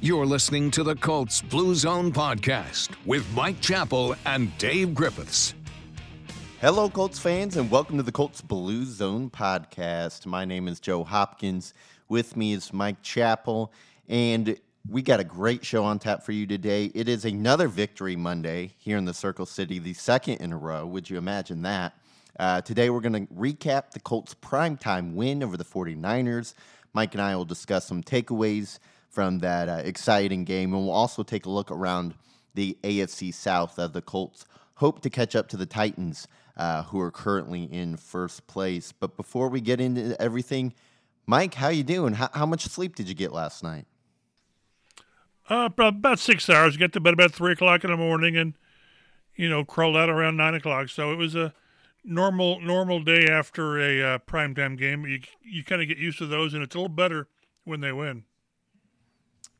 You're listening to the Colts Blue Zone podcast with Mike Chappell and Dave Griffiths. Hello, Colts fans, and welcome to the Colts Blue Zone podcast. My name is Joe Hopkins. With me is Mike Chappell, and we got a great show on tap for you today. It is another Victory Monday here in the Circle City, the second in a row. Would you imagine that? Uh, today, we're going to recap the Colts' primetime win over the 49ers. Mike and I will discuss some takeaways from that uh, exciting game. And we'll also take a look around the AFC South as the Colts hope to catch up to the Titans, uh, who are currently in first place. But before we get into everything, Mike, how you doing? How, how much sleep did you get last night? Uh, about six hours. Get to bed about three o'clock in the morning, and you know, crawled out around nine o'clock. So it was a normal normal day after a uh, primetime game. You you kind of get used to those, and it's a little better when they win.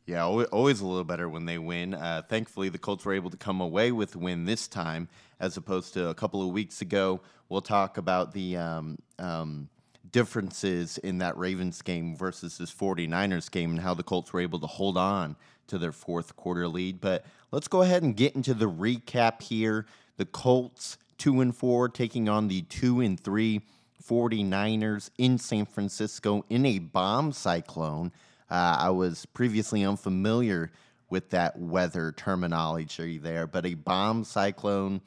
Yeah, always a little better when they win. Uh, thankfully, the Colts were able to come away with a win this time, as opposed to a couple of weeks ago. We'll talk about the um, um, differences in that Ravens game versus this 49ers game and how the Colts were able to hold on to their fourth quarter lead. But let's go ahead and get into the recap here. The Colts, 2 and 4, taking on the 2 and 3 49ers in San Francisco in a bomb cyclone. Uh, I was previously unfamiliar with that weather terminology there, but a bomb cyclone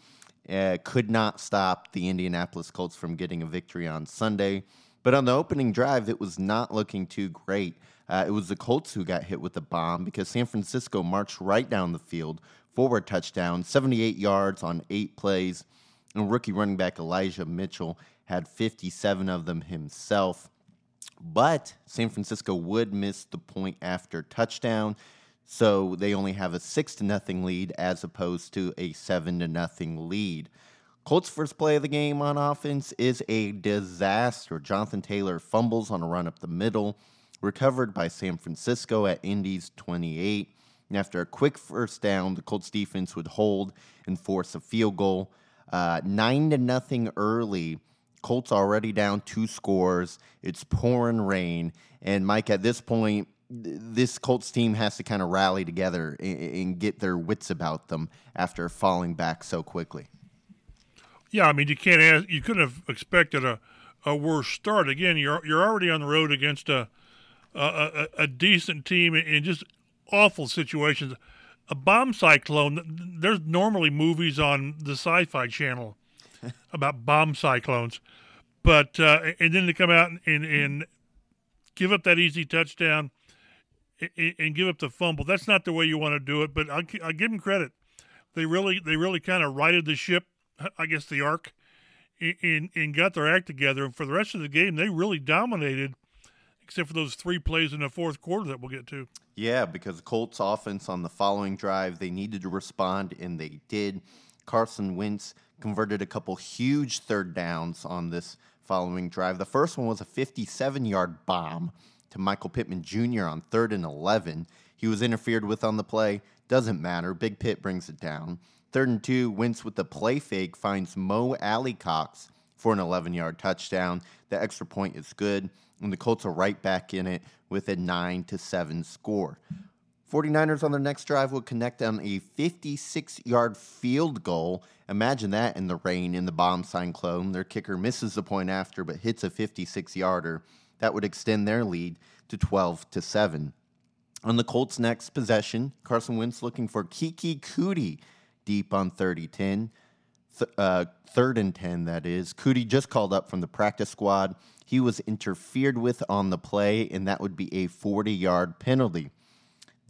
uh, could not stop the Indianapolis Colts from getting a victory on Sunday. But on the opening drive, it was not looking too great. Uh, it was the Colts who got hit with the bomb because San Francisco marched right down the field, forward touchdown, 78 yards on eight plays. And rookie running back Elijah Mitchell had 57 of them himself. But San Francisco would miss the point after touchdown. So they only have a six to nothing lead as opposed to a seven to nothing lead. Colts' first play of the game on offense is a disaster. Jonathan Taylor fumbles on a run up the middle, recovered by San Francisco at Indy's 28. And after a quick first down, the Colts defense would hold and force a field goal. Uh, nine to nothing early Colts already down two scores. It's pouring rain. And Mike, at this point, this Colts team has to kind of rally together and, get their wits about them after falling back so quickly. Yeah, I mean you can't ask, you couldn't have expected a, a worse start. Again, you're you're already on the road against a a, a decent team in just awful situations. A bomb cyclone. There's normally movies on the Sci-Fi Channel about bomb cyclones. But uh, and then to come out and, and give up that easy touchdown and, and give up the fumble. That's not the way you want to do it. But I, I give them credit. They really they really kind of righted the ship. I guess the arc, and and got their act together. And for the rest of the game, they really dominated except for those three plays in the fourth quarter that we'll get to. Yeah, because Colts offense on the following drive, they needed to respond, and they did. Carson Wentz converted a couple huge third downs on this following drive. The first one was a 57 yard bomb to Michael Pittman Jr. on third and 11. He was interfered with on the play. Doesn't matter. Big Pitt brings it down. Third and two, Wentz with the play fake finds Mo Alie-Cox for an 11 yard touchdown. The extra point is good, and the Colts are right back in it with a 9 to 7 score. 49ers on their next drive will connect on a 56 yard field goal. Imagine that in the rain in the bomb cyclone. Their kicker misses the point after but hits a 56 yarder. That would extend their lead to 12 to 7. On the Colts' next possession, Carson Wentz looking for Keke Coutee deep on 30 10. Th- uh, third and 10, that is. Coutee just called up from the practice squad. He was interfered with on the play, and that would be a 40 yard penalty.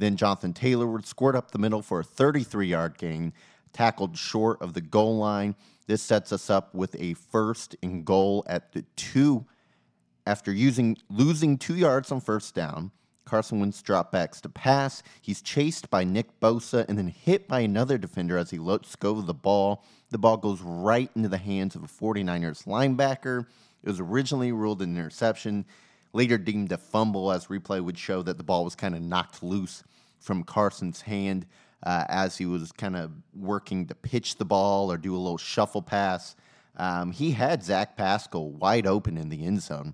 Then Jonathan Taylor would squirt up the middle for a 33 yard gain, tackled short of the goal line. This sets us up with a first and goal at the two. After using losing two yards on first down, Carson Wentz dropbacks to pass. He's chased by Nick Bosa and then hit by another defender as he lets go of the ball. The ball goes right into the hands of a 49ers linebacker. It was originally ruled an interception, later deemed a fumble, as replay would show that the ball was kind of knocked loose from Carson's hand uh, as he was kind of working to pitch the ball or do a little shuffle pass. Um, he had Zach Pascal wide open in the end zone.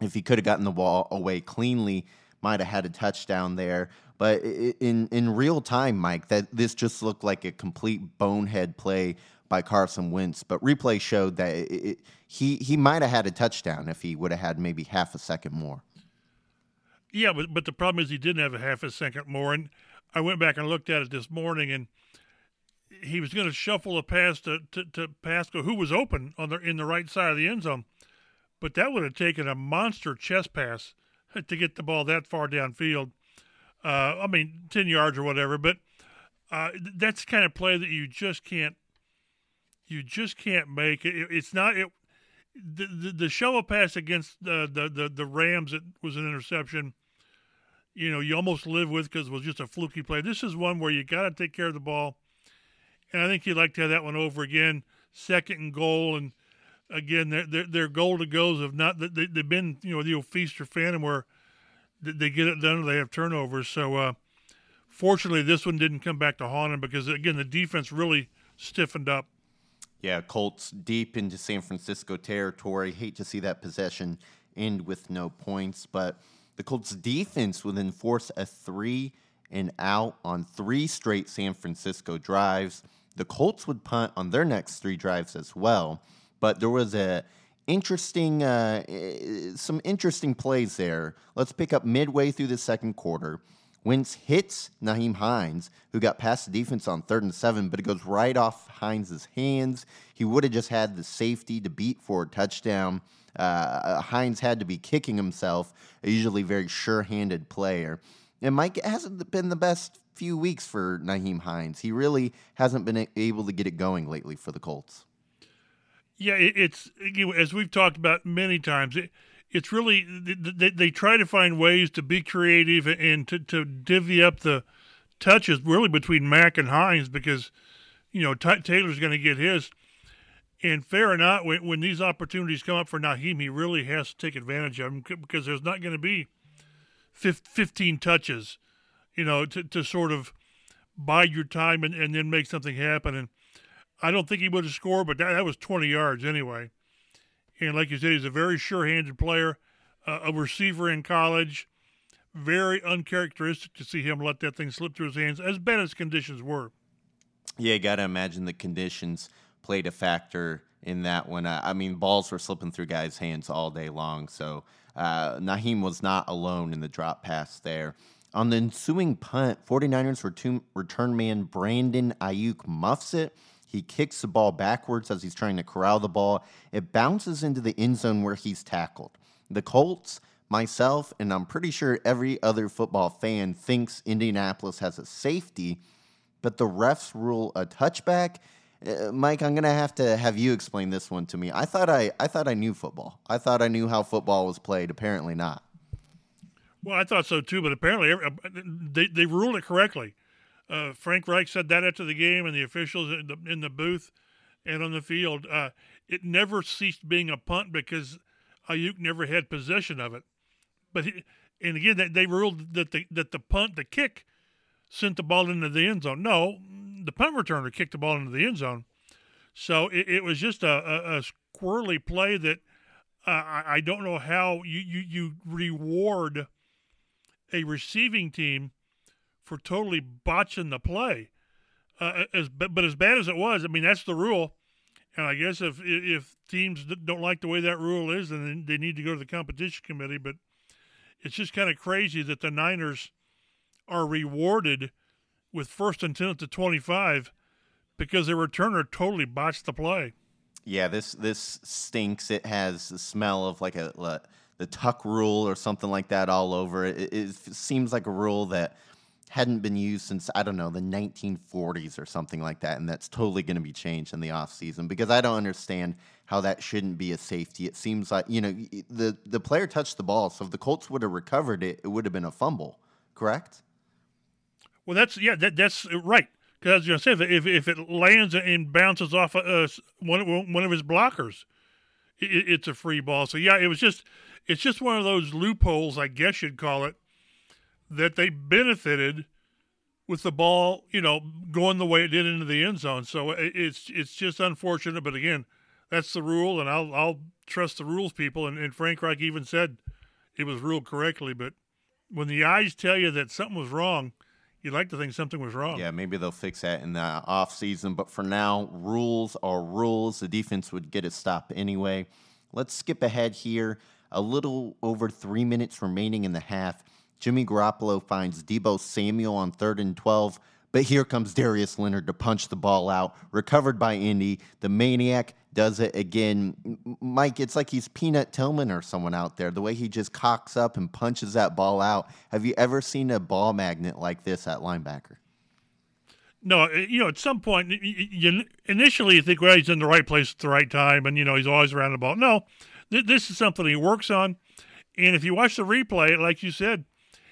If he could have gotten the ball away cleanly, might have had a touchdown there. But in in real time, Mike, that this just looked like a complete bonehead play by Carson Wentz. But replay showed that it, it, he he might have had a touchdown if he would have had maybe half a second more. Yeah, but but the problem is he didn't have a half a second more, and I went back and looked at it this morning, and he was going to shuffle a pass to, to, to Pascal, who was open on the in the right side of the end zone, but that would have taken a monster chest pass to get the ball that far downfield. Uh, I mean, ten yards or whatever, but uh, that's the kind of play that you just can't you just can't make. It, it's not it. The, the, the shovel pass against the, the, the, the Rams it was an interception you know, you almost live with because it was just a fluky play. This is one where you got to take care of the ball. And I think you'd like to have that one over again, second and goal. And again, their their, their goal to goes have not they, they've been you know the old feast or famine where they get it done or they have turnovers. So uh, fortunately, this one didn't come back to haunt them because again the defense really stiffened up. Yeah, Colts deep into San Francisco territory. Hate to see that possession end with no points, but the Colts defense would enforce a three and out on three straight San Francisco drives. The Colts would punt on their next three drives as well, but there was a interesting uh, eh, some interesting plays there. Let's pick up midway through the second quarter. Wentz hits Nyheim Hines, who got past the defense on third and seven, but it goes right off Hines' hands. He would have just had the safety to beat for a touchdown. Uh, Hines had to be kicking himself, a usually very sure handed player. And Mike hasn't been the best few weeks for Nyheim Hines. He really hasn't been able to get it going lately for the Colts. Yeah, it's as we've talked about many times. It, it's really they, they try to find ways to be creative and to, to divvy up the touches really between Mack and Hines because you know T- Taylor's going to get his. And fair not, when, when these opportunities come up for Nyheim, he really has to take advantage of them because there's not going to be 15 touches, you know, to, to sort of bide your time and, and then make something happen. And I don't think he would have scored, but that, that was 20 yards anyway. And like you said, he's a very sure handed player, uh, a receiver in college. Very uncharacteristic to see him let that thing slip through his hands, as bad as conditions were. Yeah, got to imagine the conditions played a factor in that one. Uh, I mean, balls were slipping through guys' hands all day long. So uh, Nyheim was not alone in the drop pass there. On the ensuing punt, 49ers return, return man Brandon Aiyuk muffs it. He kicks the ball backwards as he's trying to corral the ball. It bounces into the end zone where he's tackled. The Colts, myself, and I'm pretty sure every other football fan thinks Indianapolis has a safety, but the refs rule a touchback uh, Mike, I'm gonna have to have you explain this one to me. I thought I, I thought I knew football. I thought I knew how football was played. Apparently not. Well, I thought so too, but apparently uh, they they ruled it correctly. Uh, Frank Reich said that after the game, and the officials in the, in the booth and on the field. Uh, it never ceased being a punt because Aiyuk never had possession of it. But he, and again, they, they ruled that the that the punt, the kick, sent the ball into the end zone. No, the punt returner kicked the ball into the end zone. So it, it was just a, a, a, squirrely play that uh, I, I, don't know how you, you, you reward a receiving team for totally botching the play. Uh, as but, as bad as it was, I mean that's the rule, and I guess if if teams don't like the way that rule is, then they need to go to the competition committee. But it's just kind of crazy that the Niners are rewarded with first and 10 at the 25 because their returner totally botched the play. Yeah, this this stinks. It has the smell of like a, a the tuck rule or something like that all over it. it. It seems like a rule that hadn't been used since I don't know the 1940s or something like that, and that's totally going to be changed in the offseason because I don't understand how that shouldn't be a safety. It seems like you know the the player touched the ball, so if the Colts would have recovered it, it would have been a fumble, correct? Well, that's yeah, that, that's right. Because you know, say if if it lands and bounces off uh, one one of his blockers, it, it's a free ball. So yeah, it was just it's just one of those loopholes, I guess you'd call it, that they benefited with the ball, you know, going the way it did into the end zone. So it's it's just unfortunate, but again, that's the rule, and I'll I'll trust the rules people. And, and Frank Reich even said it was ruled correctly, but when the eyes tell you that something was wrong, you'd like to think something was wrong. Yeah, maybe they'll fix that in the off season. But for now, rules are rules. The defense would get a stop anyway. Let's skip ahead here. A little over three minutes remaining in the half. Jimmy Garoppolo finds Deebo Samuel on third and 12. But here comes Darius Leonard to punch the ball out. Recovered by Indy. The maniac does it again. Mike, it's like he's Peanut Tillman or someone out there. The way he just cocks up and punches that ball out. Have you ever seen a ball magnet like this at linebacker? No, uh, you know, at some point, you, initially you think, well, he's in the right place at the right time, and you know, he's always around the ball. No, th- this is something he works on, and if you watch the replay, like you said,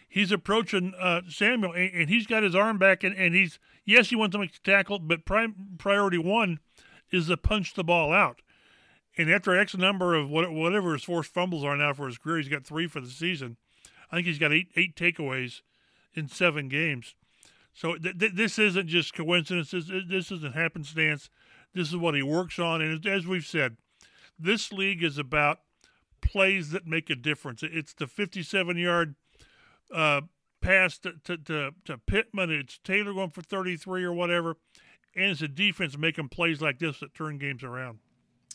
he's approaching uh, Samuel, and, and, he's got his arm back, and, and he's yes, he wants to make the tackle, but prime, priority one is to punch the ball out. And after X number of what, whatever his forced fumbles are now for his career, he's got three for the season. I think he's got eight eight takeaways in seven games. So th- th- this isn't just coincidence. This, this isn't happenstance. This is what he works on. And as we've said, this league is about plays that make a difference. It's the 57 yard uh, pass to, to, to, to Pittman. It's Taylor going for 33 or whatever and it's the defense making plays like this that turn games around.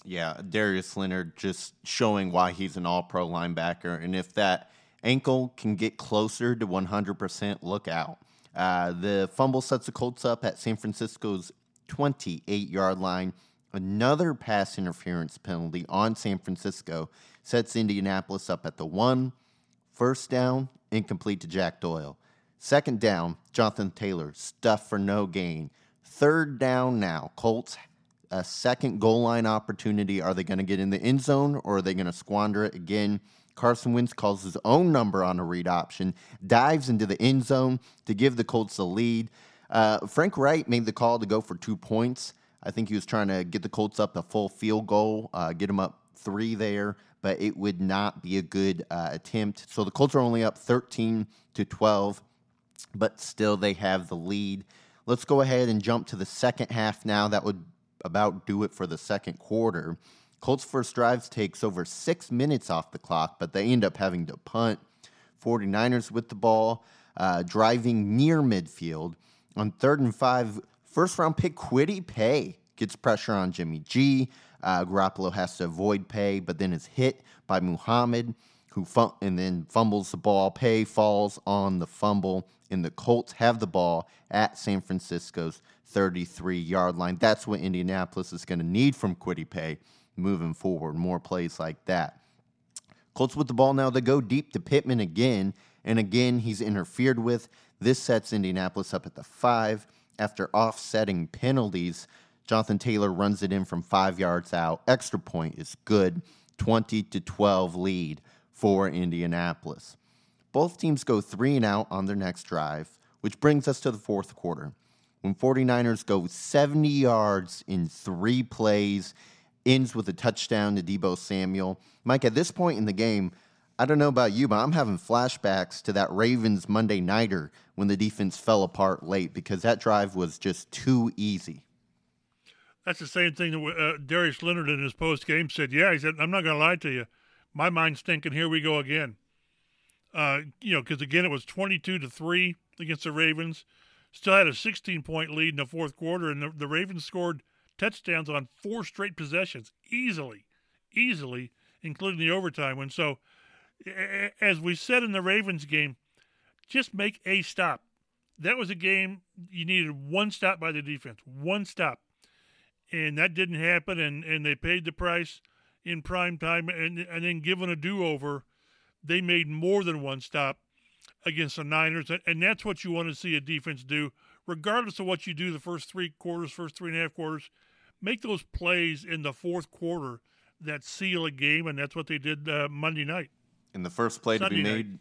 Yeah, Darius Leonard just showing why he's an all pro linebacker. And if that ankle can get closer to 100%, look out. Uh, the fumble sets the Colts up at San Francisco's 28 yard line. Another pass interference penalty on San Francisco sets Indianapolis up at the one. First down, incomplete to Jack Doyle. Second down, Jonathan Taylor, stuff for no gain. Third down now. Colts, a second goal line opportunity. Are they going to get in the end zone or are they going to squander it again? Carson Wentz calls his own number on a read option, dives into the end zone to give the Colts the lead. Uh, Frank Reich made the call to go for two points. I think he was trying to get the Colts up a full field goal, uh, get them up three there, but it would not be a good uh, attempt. So the Colts are only up 13 to 12, but still they have the lead. Let's go ahead and jump to the second half now. That would about do it for the second quarter. Colts' first drives takes over six minutes off the clock, but they end up having to punt. 49ers with the ball, uh, driving near midfield. On third and five, first round pick Kwity Paye gets pressure on Jimmy G. Uh, Garoppolo has to avoid Paye, but then is hit by Muhammad, who fum- and then fumbles the ball. Paye falls on the fumble and the Colts have the ball at San Francisco's 33 yard line. That's what Indianapolis is going to need from Kwity Paye moving forward. More plays like that. Colts with the ball now. They go deep to Pittman again, and again he's interfered with. This sets Indianapolis up at the five. After offsetting penalties, Jonathan Taylor runs it in from five yards out. Extra point is good. 20 to 12 lead for Indianapolis. Both teams go three and out on their next drive, which brings us to the fourth quarter. When 49ers go 70 yards in three plays, ends with a touchdown to Deebo Samuel. Mike, at this point in the game, I don't know about you, but I'm having flashbacks to that Ravens Monday Nighter when the defense fell apart late because that drive was just too easy. That's the same thing that uh, Darius Leonard in his post game said. Yeah, he said, I'm not going to lie to you. My mind's thinking, here we go again. Uh, you know, because again, it was 22 to 3 against the Ravens. Still had a 16 point lead in the fourth quarter, and the, the Ravens scored touchdowns on four straight possessions easily, easily, including the overtime one. So, as we said in the Ravens game, just make a stop. That was a game you needed one stop by the defense, one stop. And that didn't happen, and, and they paid the price in prime time, and, and then given a do over they made more than one stop against the Niners, and that's what you want to see a defense do, regardless of what you do the first three quarters, first three and a half quarters. Make those plays in the fourth quarter that seal a game, and that's what they did uh, Monday night. In the first play Sunday to be made, night.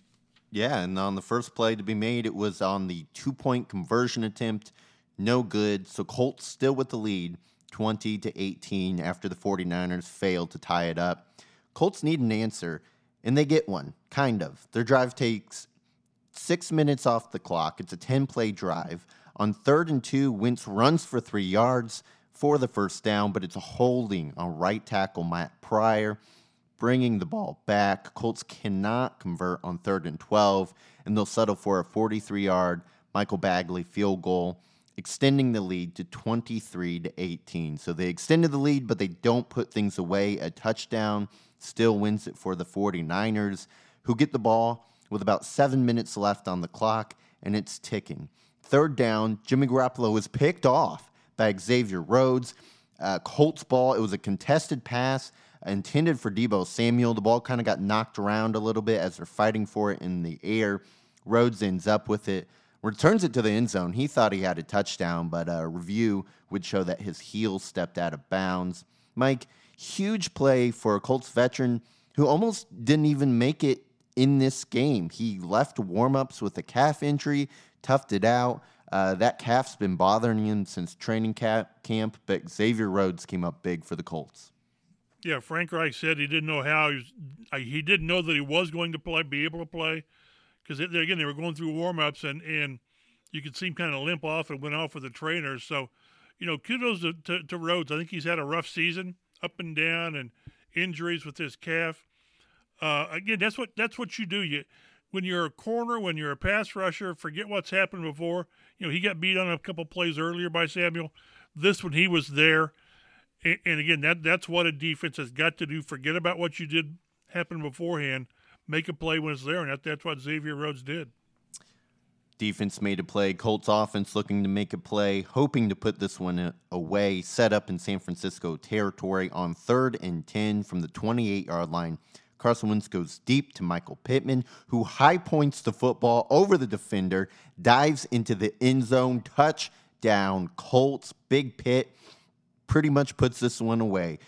yeah, and on the first play to be made, it was on the two point conversion attempt, no good. So Colts still with the lead, 20 to 18, after the 49ers failed to tie it up. Colts need an answer and they get one, kind of. Their drive takes six minutes off the clock. It's a 10 play drive. On third and two, Wentz runs for three yards for the first down, but it's a holding on right tackle Matt Pryor, bringing the ball back. Colts cannot convert on third and 12. and they'll settle for a 43 yard Michael Badgley field goal, extending the lead to 23 to 18. So they extended the lead, but they don't put things away. A touchdown still wins it for the 49ers, who get the ball with about seven minutes left on the clock, and it's ticking. Third down, Jimmy Garoppolo is picked off by Xavier Rhodes. Uh, Colts ball, it was a contested pass intended for Deebo Samuel. The ball kind of got knocked around a little bit as they're fighting for it in the air. Rhodes ends up with it, returns it to the end zone. He thought he had a touchdown, but a review would show that his heel stepped out of bounds. Mike, huge play for a Colts veteran who almost didn't even make it in this game. He left warmups with a calf injury, toughed it out. Uh, that calf's been bothering him since training camp, but Xavier Rhodes came up big for the Colts. Yeah, Frank Reich said he didn't know how he was. He didn't know that he was going to play, be able to play, because again they were going through warmups and and you could see him kind of limp off and went off with the trainers. So, you know, kudos to, to, to Rhodes. I think he's had a rough season, up and down, and injuries with his calf. Uh, again, that's what that's what you do. You when you're a corner, when you're a pass rusher, forget what's happened before. You know, he got beat on a couple plays earlier by Samuel. This one, he was there. And, and again, that that's what a defense has got to do. Forget about what you did happen beforehand. Make a play when it's there, and that, that's what Xavier Rhodes did. Defense made a play. Colts offense looking to make a play, hoping to put this one uh, away. Set up in San Francisco territory on third and 10 from the 28 yard line. Carson Wentz goes deep to Michael Pittman, who high points the football over the defender, dives into the end zone, touchdown. Colts, big pit, pretty much puts this one away.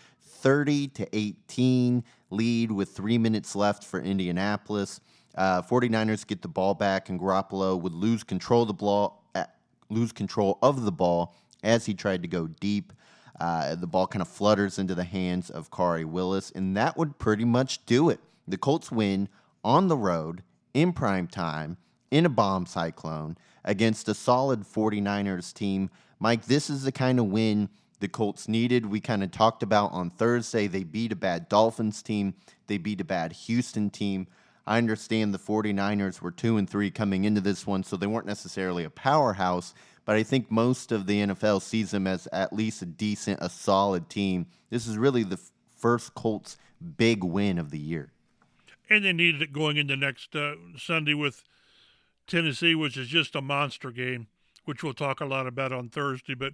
30 to 18 lead with three minutes left for Indianapolis. Uh, 49ers get the ball back, and Garoppolo would lose control of the ball, uh, lose control of the ball as he tried to go deep. Uh, the ball kind of flutters into the hands of Khari Willis, and that would pretty much do it. The Colts win on the road in prime time in a bomb cyclone against a solid 49ers team. Mike, this is the kind of win the Colts needed. We kind of talked about on Thursday. They beat a bad Dolphins team, they beat a bad Houston team. I understand the 49ers were 2 and 3 coming into this one, so they weren't necessarily a powerhouse, but I think most of the NFL sees them as at least a decent, a solid team. This is really the first Colts big win of the year. And they needed it going into next uh, Sunday with Tennessee, which is just a monster game, which we'll talk a lot about on Thursday. But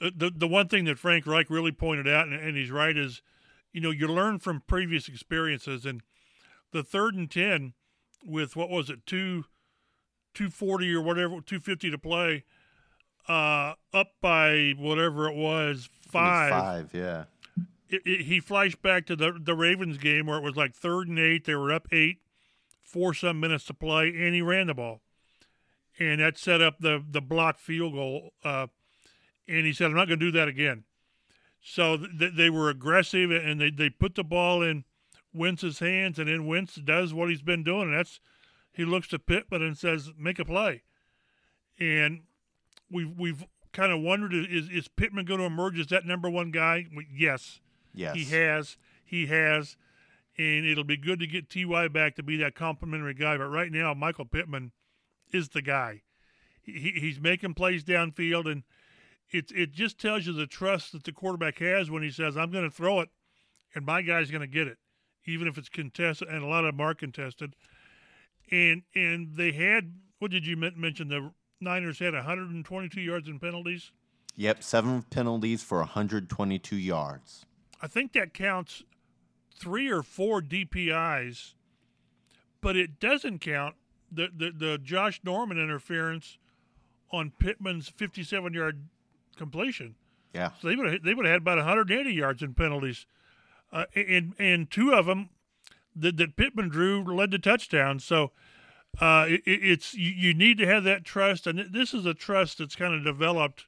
the the one thing that Frank Reich really pointed out, and, and he's right, is you know you learn from previous experiences, and the third and ten with what was it two two forty or whatever two fifty to play uh, up by whatever it was, five. Five, yeah. It, it, he flashed back to the the Ravens game where it was like third and eight. They were up eight, four some minutes to play, and he ran the ball, and that set up the the block field goal. Uh, and he said, "I'm not going to do that again." So th- they were aggressive, and they they put the ball in Wentz's hands, and then Wentz does what he's been doing, and that's he looks to Pittman and says, "Make a play," and we've we've kind of wondered is is Pittman going to emerge as that number one guy? Yes, yes, he has, he has, and it'll be good to get Ty back to be that complimentary guy. But right now, Michael Pittman is the guy. He, he's making plays downfield, and it it just tells you the trust that the quarterback has when he says, "I'm going to throw it, and my guy's going to get it, even if it's contested." And a lot of them are contested. And and they had what did you mention the Niners had 122 yards in penalties. Yep, seven penalties for 122 yards. I think that counts three or four DPIs, but it doesn't count the, the, the Josh Norman interference on Pittman's 57 yard completion. Yeah. So they would have, they would have had about 180 yards in penalties. Uh, and, and two of them that, that Pittman drew led to touchdowns. So uh, it, it's you, you, need to have that trust, and this is a trust that's kind of developed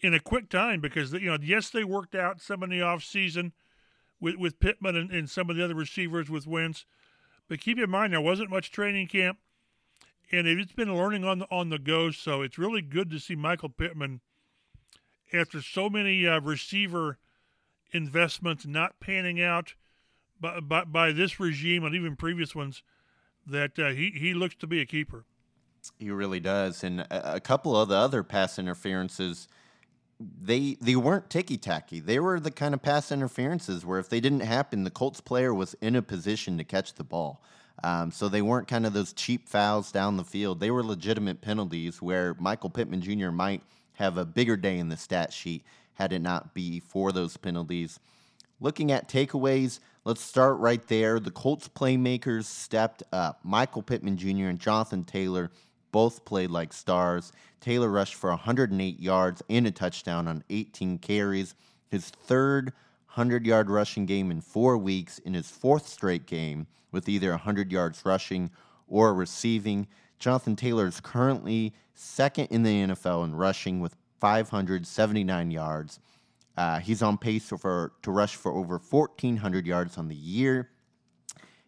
in a quick time because you know yes they worked out some in the off season with with Pittman and, and some of the other receivers with Wentz, but keep in mind there wasn't much training camp, and it's been learning on the on the go. So it's really good to see Michael Pittman after so many uh, receiver investments not panning out by, by, by this regime and even previous ones that uh, he he looks to be a keeper. He really does, and a, couple of the other pass interferences. They they weren't ticky tacky. They were the kind of pass interferences where if they didn't happen, the Colts player was in a position to catch the ball. Um, so they weren't kind of those cheap fouls down the field. They were legitimate penalties where Michael Pittman Jr. might have a bigger day in the stat sheet had it not be for those penalties. Looking at takeaways, let's start right there. The Colts playmakers stepped up. Michael Pittman Jr. and Jonathan Taylor both played like stars. Taylor rushed for 108 yards and a touchdown on 18 carries. His third 100 yard rushing game in four weeks, in his fourth straight game with either 100 yards rushing or receiving. Jonathan Taylor is currently second in the NFL in rushing with 579 yards. Uh, he's on pace for to rush for over 1,400 yards on the year.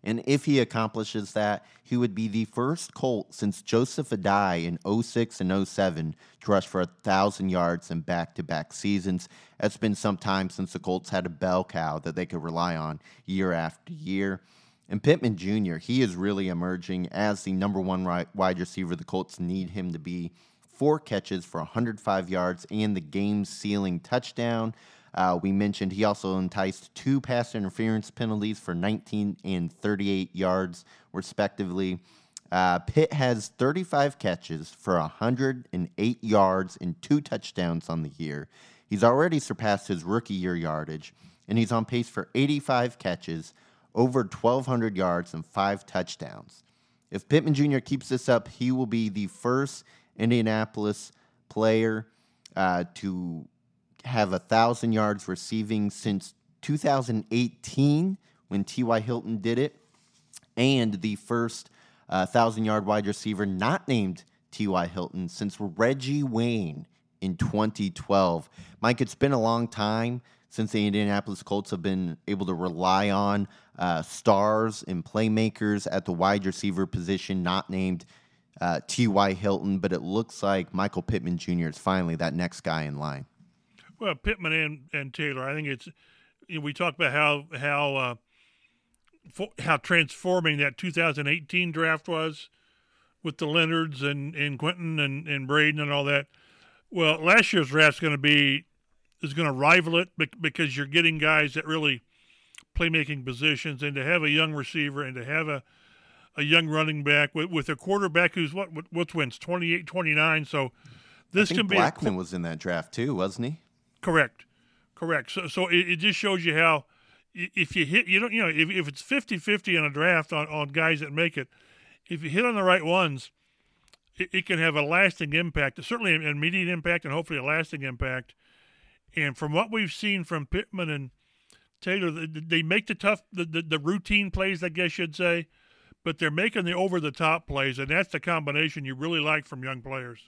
And if he accomplishes that, he would be the first Colt since Joseph Addai in 06 and 07 to rush for 1,000 yards in back to back seasons. It's been some time since the Colts had a bell cow that they could rely on year after year. And Pittman Jr., he is really emerging as the number one wide receiver the Colts need him to be. Four catches for 105 yards and the game sealing touchdown. Uh, we mentioned he also enticed two pass interference penalties for 19 and 38 yards, respectively. Uh, Pitt has 35 catches for 108 yards and two touchdowns on the year. He's already surpassed his rookie year yardage, and he's on pace for 85 catches, over 1,200 yards, and five touchdowns. If Pittman Jr. keeps this up, he will be the first Indianapolis player uh, to have a thousand yards receiving since 2018 when T.Y. Hilton did it, and the first uh, thousand yard wide receiver not named T.Y. Hilton since Reggie Wayne in 2012. Mike, it's been a long time since the Indianapolis Colts have been able to rely on uh, stars and playmakers at the wide receiver position, not named uh, T.Y. Hilton, but it looks like Michael Pittman Jr. is finally that next guy in line. Well, Pittman and, and Taylor, I think it's you know, we talked about how how uh, for, how transforming that 2018 draft was with the Leonards and, and Quentin and, and Braden and all that. Well, last year's draft's going to be is going to rival it because you're getting guys that really playmaking positions, and to have a young receiver and to have a a young running back with, with a quarterback who's what what's wins 28 29 so this can be Blackmon a, was in that draft too wasn't he Correct, correct. So, so it, it just shows you how if you hit, you don't, you know, if, if it's 50-50 in a draft on, on guys that make it, if you hit on the right ones, it, it can have a lasting impact. Certainly an immediate impact, and hopefully a lasting impact. And from what we've seen from Pittman and Taylor, they make the tough, the, the, the routine plays, I guess you'd say, but they're making the over the top plays, and that's the combination you really like from young players.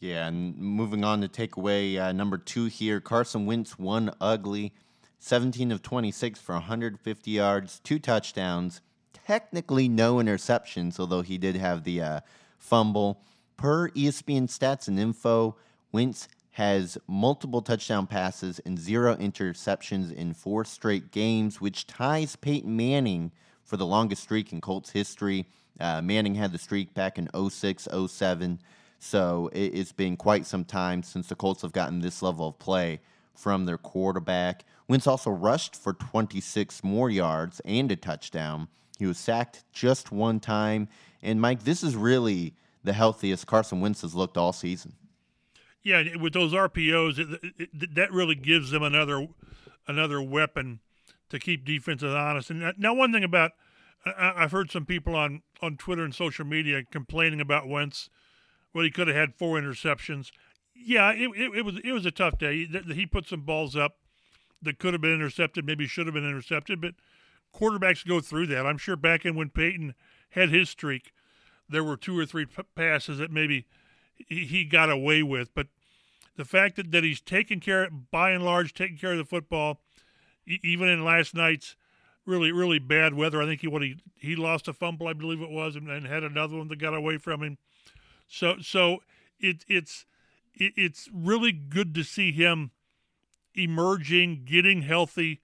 Yeah, and moving on to take away uh, number two here, Carson Wentz won ugly, 17 of 26 for 150 yards, two touchdowns, technically no interceptions, although he did have the uh, fumble. Per ESPN stats and info, Wentz has multiple touchdown passes and zero interceptions in four straight games, which ties Peyton Manning for the longest streak in Colts history. Uh, Manning had the streak back in 06 07. So it, has been quite some time since the Colts have gotten this level of play from their quarterback. Wentz also rushed for 26 more yards and a touchdown. He was sacked just one time. And Mike, this is really the healthiest Carson Wentz has looked all season. Yeah, with those RPOs, it, it, that really gives them another another weapon to keep defenses honest. And uh, now, one thing about I've heard some people on on Twitter and social media complaining about Wentz well, he could have had four interceptions. Yeah, it, it, it, was it was a tough day. He, he put some balls up that could have been intercepted, maybe should have been intercepted, but quarterbacks go through that. I'm sure back in when Peyton had his streak, there were two or three p- passes that maybe he, he got away with. But the fact that, that he's taking care, by and large, taking care of the football, even in last night's really really bad weather. I think he what he he lost a fumble, I believe it was, and, and had another one that got away from him. So so it, it's it, it's really good to see him emerging, getting healthy.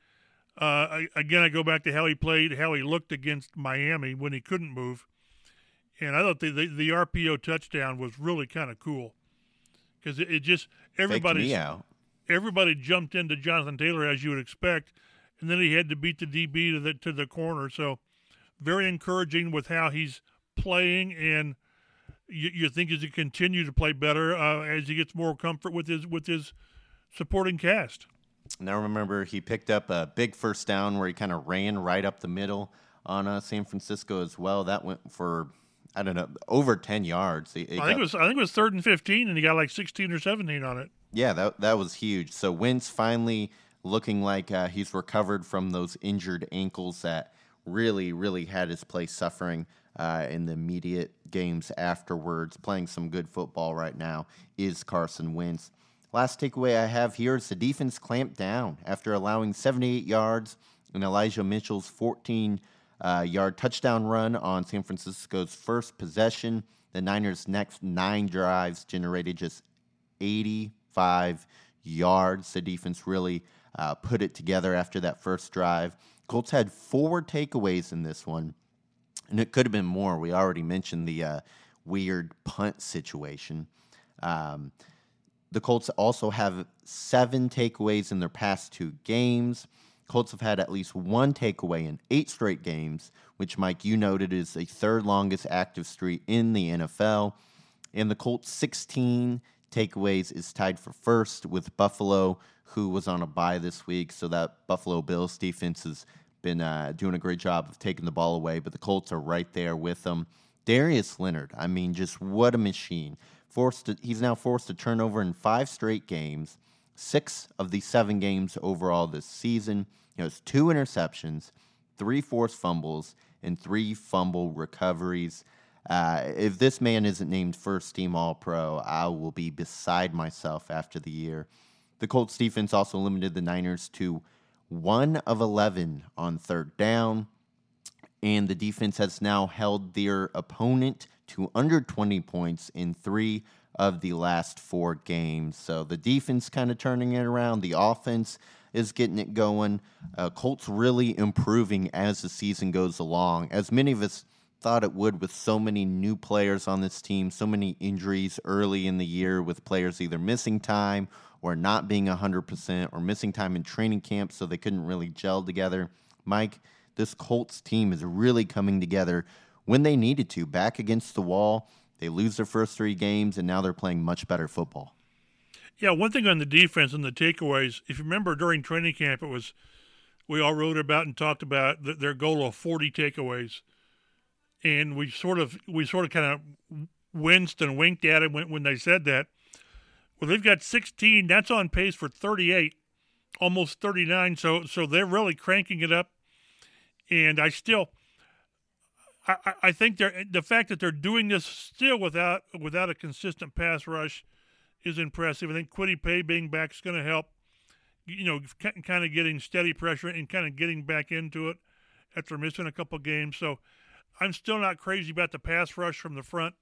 Uh, again, I go back to how he played, how he looked against Miami when he couldn't move, and I thought the the, the RPO touchdown was really kind of cool because it, it, just everybody everybody jumped into Jonathan Taylor as you would expect, and then he had to beat the DB to the to the corner. So very encouraging with how he's playing, and you, you think as he continue to play better uh, as he gets more comfort with his with his supporting cast. Now remember, he picked up a big first down where he kind of ran right up the middle on uh, San Francisco as well. That went for I don't know over ten yards. It, it I think got, it was I think it was third and fifteen, and he got like sixteen or seventeen on it. Yeah, that that was huge. So Wentz finally looking like uh, he's recovered from those injured ankles that really really had his play suffering uh, in the immediate games afterwards. Playing some good football right now is Carson Wentz. Last takeaway I have here is the defense clamped down after allowing 78 yards and Elijah Mitchell's 14 uh, yard touchdown run on San Francisco's first possession. The Niners' next nine drives generated just 85 yards. The defense really uh, put it together after that first drive. Colts had four takeaways in this one, and it could have been more. We already mentioned the uh, weird punt situation. Um, the Colts also have seven takeaways in their past two games. Colts have had at least one takeaway in eight straight games, which, Mike, you noted is the third longest active streak in the NFL. And the Colts' 16 takeaways is tied for first with Buffalo, who was on a bye this week. So that Buffalo Bills defense has been uh, doing a great job of taking the ball away, but the Colts are right there with them. Darius Leonard, I mean, just what a machine forced to, he's now forced to turn over in five straight games, six of the seven games overall this season. He has two interceptions, three forced fumbles, and three fumble recoveries. Uh, if this man isn't named first team All Pro, I will be beside myself after the year. The Colts defense also limited the Niners to one of 11 on third down, and the defense has now held their opponent to under 20 points in three of the last four games. So the defense kind of turning it around. The offense is getting it going. Uh, Colts really improving as the season goes along. As many of us thought it would with so many new players on this team, so many injuries early in the year with players either missing time or not being 100% or missing time in training camp so they couldn't really gel together. Mike, this Colts team is really coming together when they needed to, back against the wall. They lose their first three games, and now they're playing much better football. Yeah, one thing on the defense and the takeaways. If you remember during training camp, it was we all wrote about and talked about their goal of 40 takeaways, and we sort of we sort of kind of winced and winked at it when, when they said that. Well, they've got 16. That's on pace for 38, almost 39. So so they're really cranking it up, and I still I, I think the fact that they're doing this still without without a consistent pass rush is impressive. I think Kwity Paye being back is going to help. You know, kind of getting steady pressure and kind of getting back into it after missing a couple games. So I'm still not crazy about the pass rush from the front,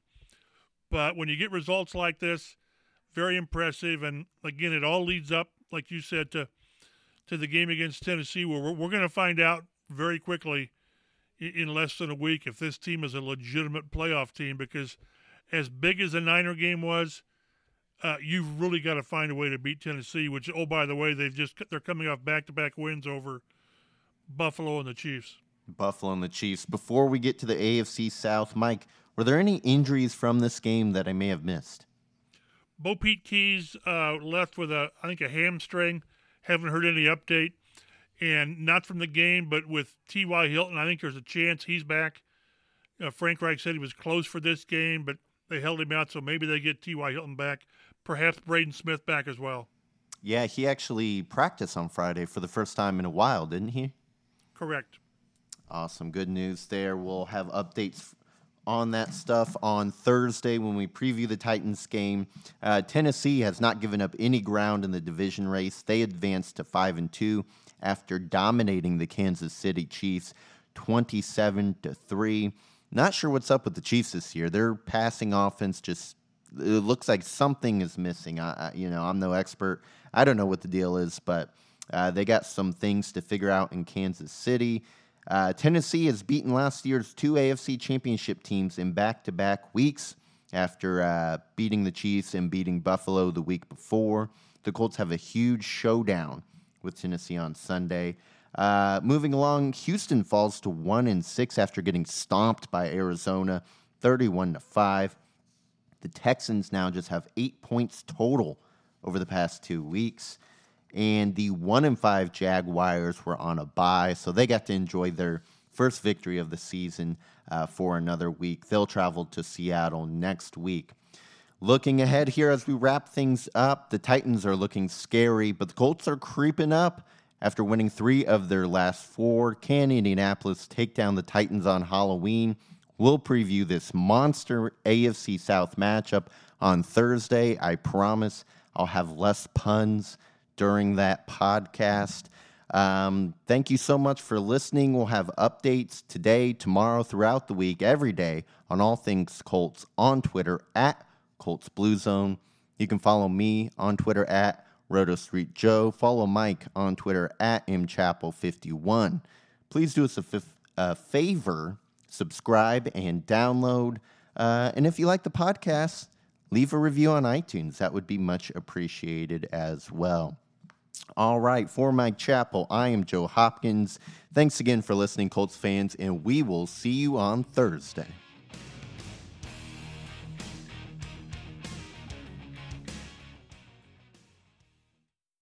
but when you get results like this, very impressive. And again, it all leads up, like you said, to to the game against Tennessee, where we're, we're going to find out very quickly in less than a week if this team is a legitimate playoff team because as big as the Niner game was, uh, you've really got to find a way to beat Tennessee. Which, oh by the way, they've just they're coming off back-to-back wins over Buffalo and the Chiefs. Buffalo and the Chiefs. Before we get to the AFC South, Mike, were there any injuries from this game that I may have missed? Bo Pete Keys uh, left with a I think a hamstring. Haven't heard any update and not from the game, but with T.Y. Hilton, I think there's a chance he's back. Uh, Frank Reich said he was close for this game, but they held him out, so maybe they get T.Y. Hilton back. Perhaps Braden Smith back as well. Yeah, he actually practiced on Friday for the first time in a while, didn't he? Correct. Awesome. Good news there. We'll have updates on that stuff on Thursday when we preview the Titans game. Uh, Tennessee has not given up any ground in the division race. They advanced to 5 and 2 after dominating the Kansas City Chiefs 27 to 3. Not sure what's up with the Chiefs this year. Their passing offense just it looks like something is missing. I, you know, I'm no expert. I don't know what the deal is, but Uh, they got some things to figure out in Kansas City. Uh, Tennessee has beaten last year's two AFC championship teams in back to back weeks after uh, beating the Chiefs and beating Buffalo the week before. The Colts have a huge showdown with Tennessee on Sunday. Uh, moving along, Houston falls to one and six after getting stomped by Arizona, thirty-one to five. The Texans now just have eight points total over the past two weeks, and the one and five Jaguars were on a bye, so they got to enjoy their first victory of the season uh, for another week. They'll travel to Seattle next week. Looking ahead here as we wrap things up, the Titans are looking scary, but the Colts are creeping up after winning three of their last four. Can Indianapolis take down the Titans on Halloween? We'll preview this monster AFC South matchup on Thursday. I promise I'll have less puns during that podcast. Um, thank you so much for listening. We'll have updates today, tomorrow, throughout the week, every day on all things Colts on Twitter at Colts Blue Zone. You can follow me on Twitter at Roto Street Joe. Follow Mike on Twitter at mchappell51. Please do us a, f- a favor, subscribe and download. Uh, and if you like the podcast, leave a review on iTunes. That would be much appreciated as well. All right, for Mike Chappell, I am Joe Hopkins. Thanks again for listening, Colts fans, and we will see you on Thursday.